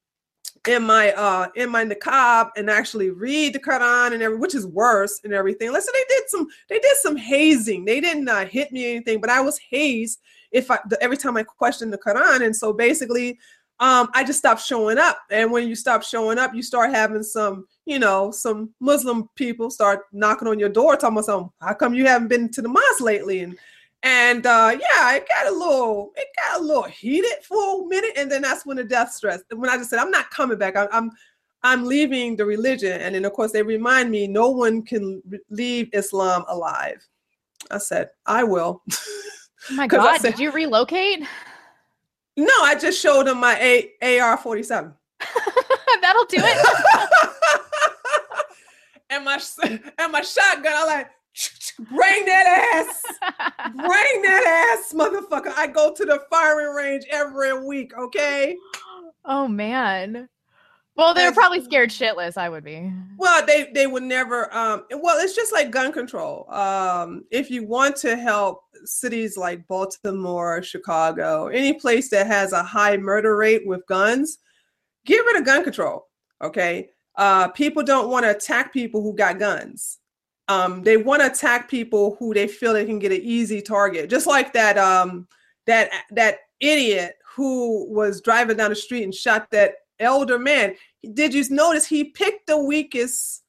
in my uh in my niqab and actually read the Quran and every, which is worse and everything. Listen, they did some they did some hazing. They didn't uh, hit me anything, but I was hazed if I the, every time I questioned the Quran. And so basically, um, I just stopped showing up. And when you stop showing up, you start having some, you know, some Muslim people start knocking on your door, talking about something. How come you haven't been to the mosque lately? And and uh, yeah, it got a little, it got a little heated for a minute, and then that's when the death stress. When I just said, I'm not coming back. I'm, I'm, I'm leaving the religion, and then of course they remind me, no one can leave Islam alive. I said, I will. Oh my God! Said, Did you relocate? No, I just showed them my A- AR 47. That'll do it. and my and my shotgun, I like bring that ass, bring that ass, motherfucker. I go to the firing range every week. Okay. Oh man. Well, they're probably scared shitless. I would be. Well, they they would never. Um, well, it's just like gun control. Um, if you want to help cities like Baltimore, Chicago, any place that has a high murder rate with guns, give it a gun control. Okay. Uh, people don't want to attack people who got guns. Um, they want to attack people who they feel they can get an easy target. Just like that um, that that idiot who was driving down the street and shot that elder man. Did you notice he picked the weakest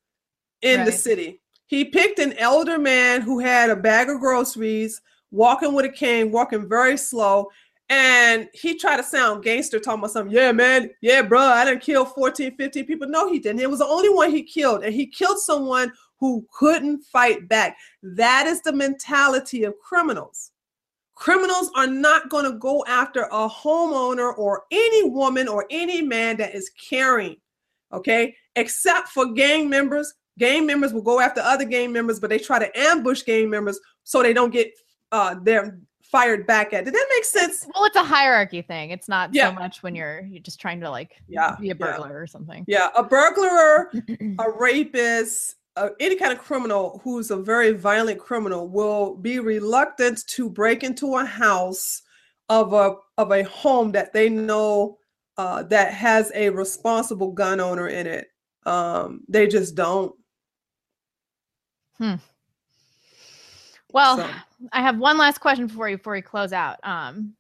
in right. the city? He picked an elder man who had a bag of groceries, walking with a cane, walking very slow. And he tried to sound gangster, talking about something. Yeah, man. Yeah, bro. I didn't kill 14, 15 people. No, he didn't. It was the only one he killed. And he killed someone who couldn't fight back. That is the mentality of criminals. Criminals are not going to go after a homeowner or any woman or any man that is caring, okay? Except for gang members. Gang members will go after other gang members, but they try to ambush gang members so they don't get uh, their fired back at. Did that make sense? Well, it's a hierarchy thing. It's not yeah. so much when you're you're just trying to like yeah, be a burglar yeah. or something. Yeah, a burglar, a rapist, uh, any kind of criminal who's a very violent criminal will be reluctant to break into a house of a of a home that they know uh, that has a responsible gun owner in it. Um, they just don't. Hmm. Well, so. I have one last question for you before we close out. Um,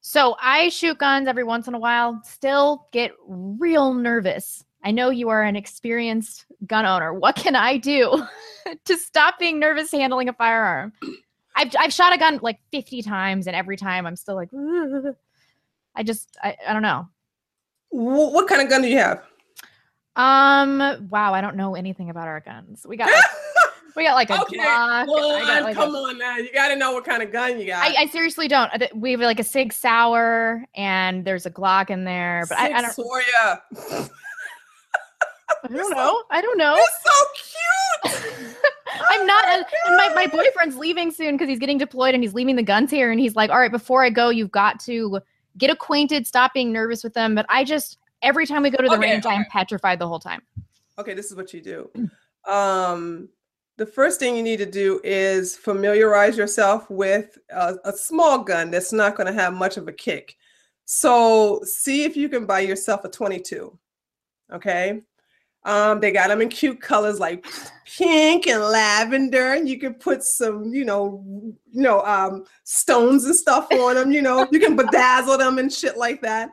so I shoot guns every once in a while. Still get real nervous I know you are an experienced gun owner. What can I do to stop being nervous handling a firearm? I've, I've shot a gun like 50 times, and every time I'm still like, Ugh. I just, I, I don't know. Wh- what kind of gun do you have? Um. Wow. I don't know anything about our guns. We got like, we got like a okay, Glock. got, like, come a- on now. You got to know what kind of gun you got. I, I seriously don't. Uh, We have like a Sig Sauer, and there's a Glock in there, but I, I don't. Sig Sauer. I don't know. I don't know. It's so cute. I'm not. Oh and my, my boyfriend's leaving soon because he's getting deployed and he's leaving the guns here. And he's like, all right, before I go, you've got to get acquainted, stop being nervous with them. But I just, every time we go to the Okay, range, I am petrified the whole time. okay, this is what you do. Um, the first thing you need to do is familiarize yourself with a, a small gun that's not going to have much of a kick. So see if you can buy yourself a 22. Okay. Um, they got them in cute colors like pink and lavender, and you can put some, you know, you know, um, stones and stuff on them. You know, you can bedazzle them and shit like that.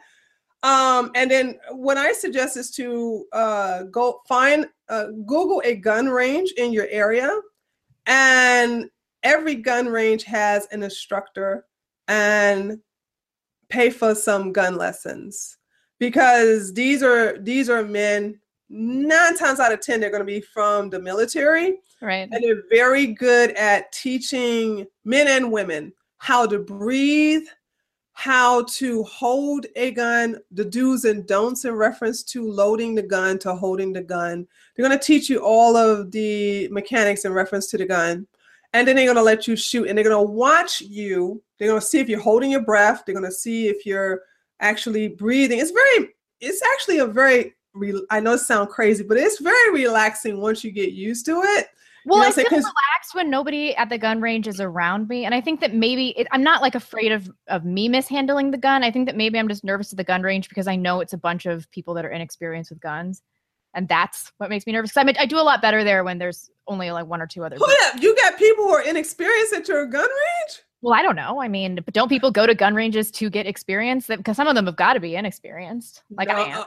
Um, and then what I suggest is to uh, go find, uh, Google a gun range in your area, and every gun range has an instructor, and pay for some gun lessons because these are these are men. Nine times out of ten, they're going to be from the military, Right. and they're very good at teaching men and women how to breathe, how to hold a gun, the do's and don'ts in reference to loading the gun, to holding the gun. They're going to teach you all of the mechanics in reference to the gun. And then they're going to let you shoot and they're going to watch you. They're going to see if you're holding your breath. They're going to see if you're actually breathing. It's very, it's actually a very, re- I know it sounds crazy, but it's very relaxing once you get used to it. Well, know, I feel relaxed when nobody at the gun range is around me, and I think that maybe it, I'm not like afraid of of me mishandling the gun. I think that maybe I'm just nervous at the gun range because I know it's a bunch of people that are inexperienced with guns, and that's what makes me nervous. I, mean, I do a lot better there when there's only like one or two other. Hold people. up, you got people who are inexperienced at your gun range? Well, I don't know. I mean, but don't people go to gun ranges to get experience? That because some of them have got to be inexperienced. Like I No, am. Uh,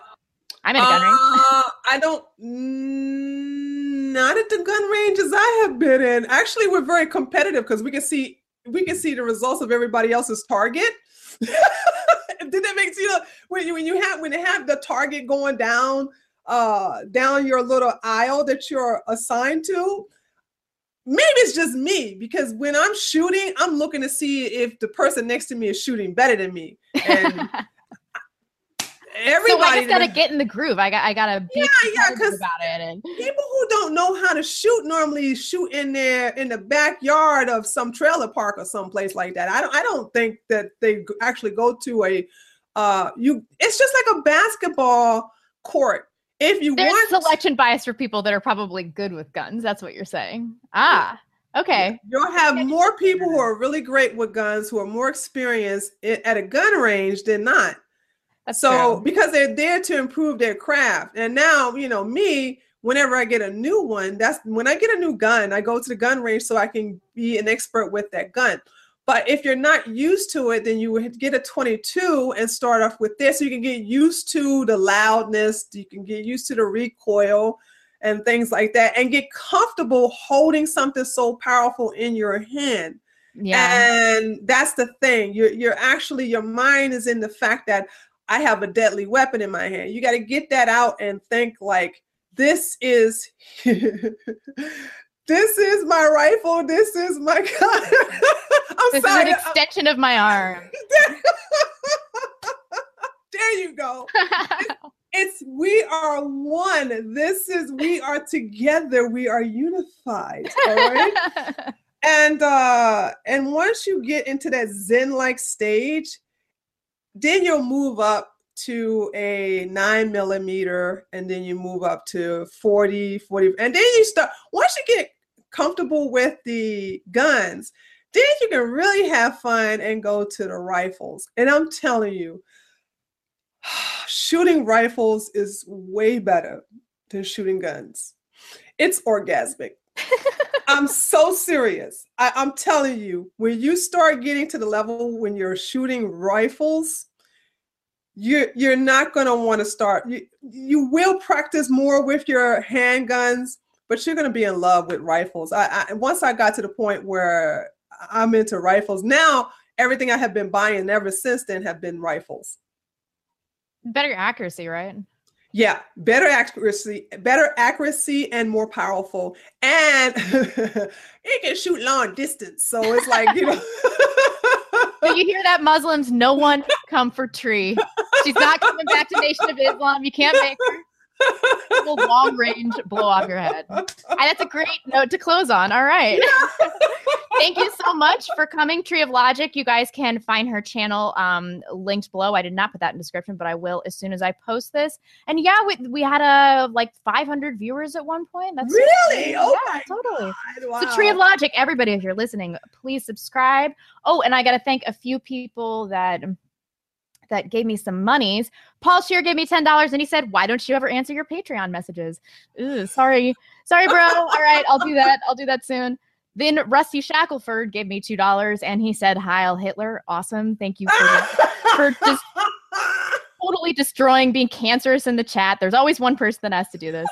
I'm in a gun range. uh, I don't. mm, Not at the gun ranges I have been in. Actually, we're very competitive because we can see we can see the results of everybody else's target. Did that make you know when you when you have when they have the target going down uh down your little aisle that you're assigned to? Maybe it's just me because when I'm shooting, I'm looking to see if the person next to me is shooting better than me. And so everybody I just gotta get in the groove. I got I gotta be Yeah, yeah, competitive 'cause- about it. And people who don't know how to shoot normally shoot in there in the backyard of some trailer park or someplace like that. I don't I don't think that they actually go to a uh you it's just like a basketball court. If you there's want selection bias for people that are probably good with guns. That's what you're saying. Ah, okay. You'll have more people who are really great with guns, who are more experienced at a gun range than not. That's so true. because they're there to improve their craft and now you know me whenever i get a new one that's when i get a new gun i go to the gun range so i can be an expert with that gun but if you're not used to it then you would get a 22 and start off with this so you can get used to the loudness you can get used to the recoil and things like that and get comfortable holding something so powerful in your hand Yeah. and that's the thing. You're you're actually your mind is in the fact that I have a deadly weapon in my hand. You got to get that out and think like this is this is my rifle. This is my gun. I'm this sorry. is an extension of my arm. there you go. It's we are one. This is we are together. We are unified. All right. and uh and once you get into that zen like stage then you'll move up to a nine millimeter and then you move up to 40 40 and then you start once you get comfortable with the guns then you can really have fun and go to the rifles. And i'm telling you shooting rifles is way better than shooting guns. It's orgasmic I'm so serious. I, I'm telling you, when you start getting to the level when you're shooting rifles, you're you're not gonna want to start. You you will practice more with your handguns, but you're gonna be in love with rifles. I, I once I got to the point where I'm into rifles. Now everything I have been buying ever since then have been rifles. Better accuracy, right? Yeah, better accuracy, better accuracy, and more powerful. And it can shoot long distance, so it's like you know. so you hear that, Muslims? No one come for Tree. She's not coming back to Nation of Islam. You can't make her. Will long range blow off your head. And that's a great note to close on. All right. Thank you so much for coming, Tree of Logic. You guys can find her channel um, linked below. I did not put that in description, but I will as soon as I post this. And yeah, we, we had a like 500 viewers at one point. That's really oh yeah, totally. God, wow. So Tree of Logic, everybody, if you're listening, please subscribe. Oh, and I got to thank a few people that that gave me some monies. Paul Shear gave me ten dollars, and he said, "Why don't you ever answer your Patreon messages?" Ooh, sorry, sorry, bro. All right, I'll do that. I'll do that soon. Then Rusty Shackleford gave me two dollars, and he said, "Heil Hitler, awesome. Thank you for for just totally destroying, being cancerous in the chat. There's always one person that has to do this."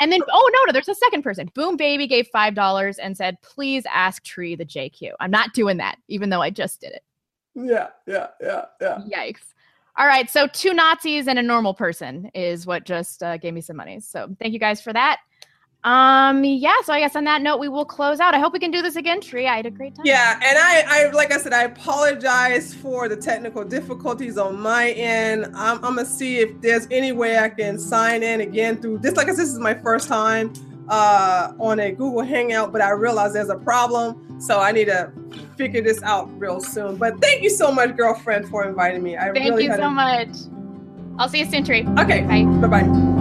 And then, oh no, no, there's a second person. Boom Baby gave five dollars and said, "Please ask Tree the JQ." I'm not doing that, even though I just did it. Yeah, yeah, yeah, yeah. Yikes. All right. So two Nazis and a normal person is what just uh, gave me some money. So thank you guys for that. Um, yeah. So I guess on that note, we will close out. I hope we can do this again, Tree. I had a great time. Yeah, and I, I like I said, I apologize for the technical difficulties on my end. I'm, I'm gonna see if there's any way I can sign in again through this. Like I said, this is my first time uh, on a Google Hangout, but I realize there's a problem, so I need to figure this out real soon. But thank you so much, girlfriend, for inviting me. I Thank really you so much. I'll see you soon, Tree. Okay, Bye. bye bye.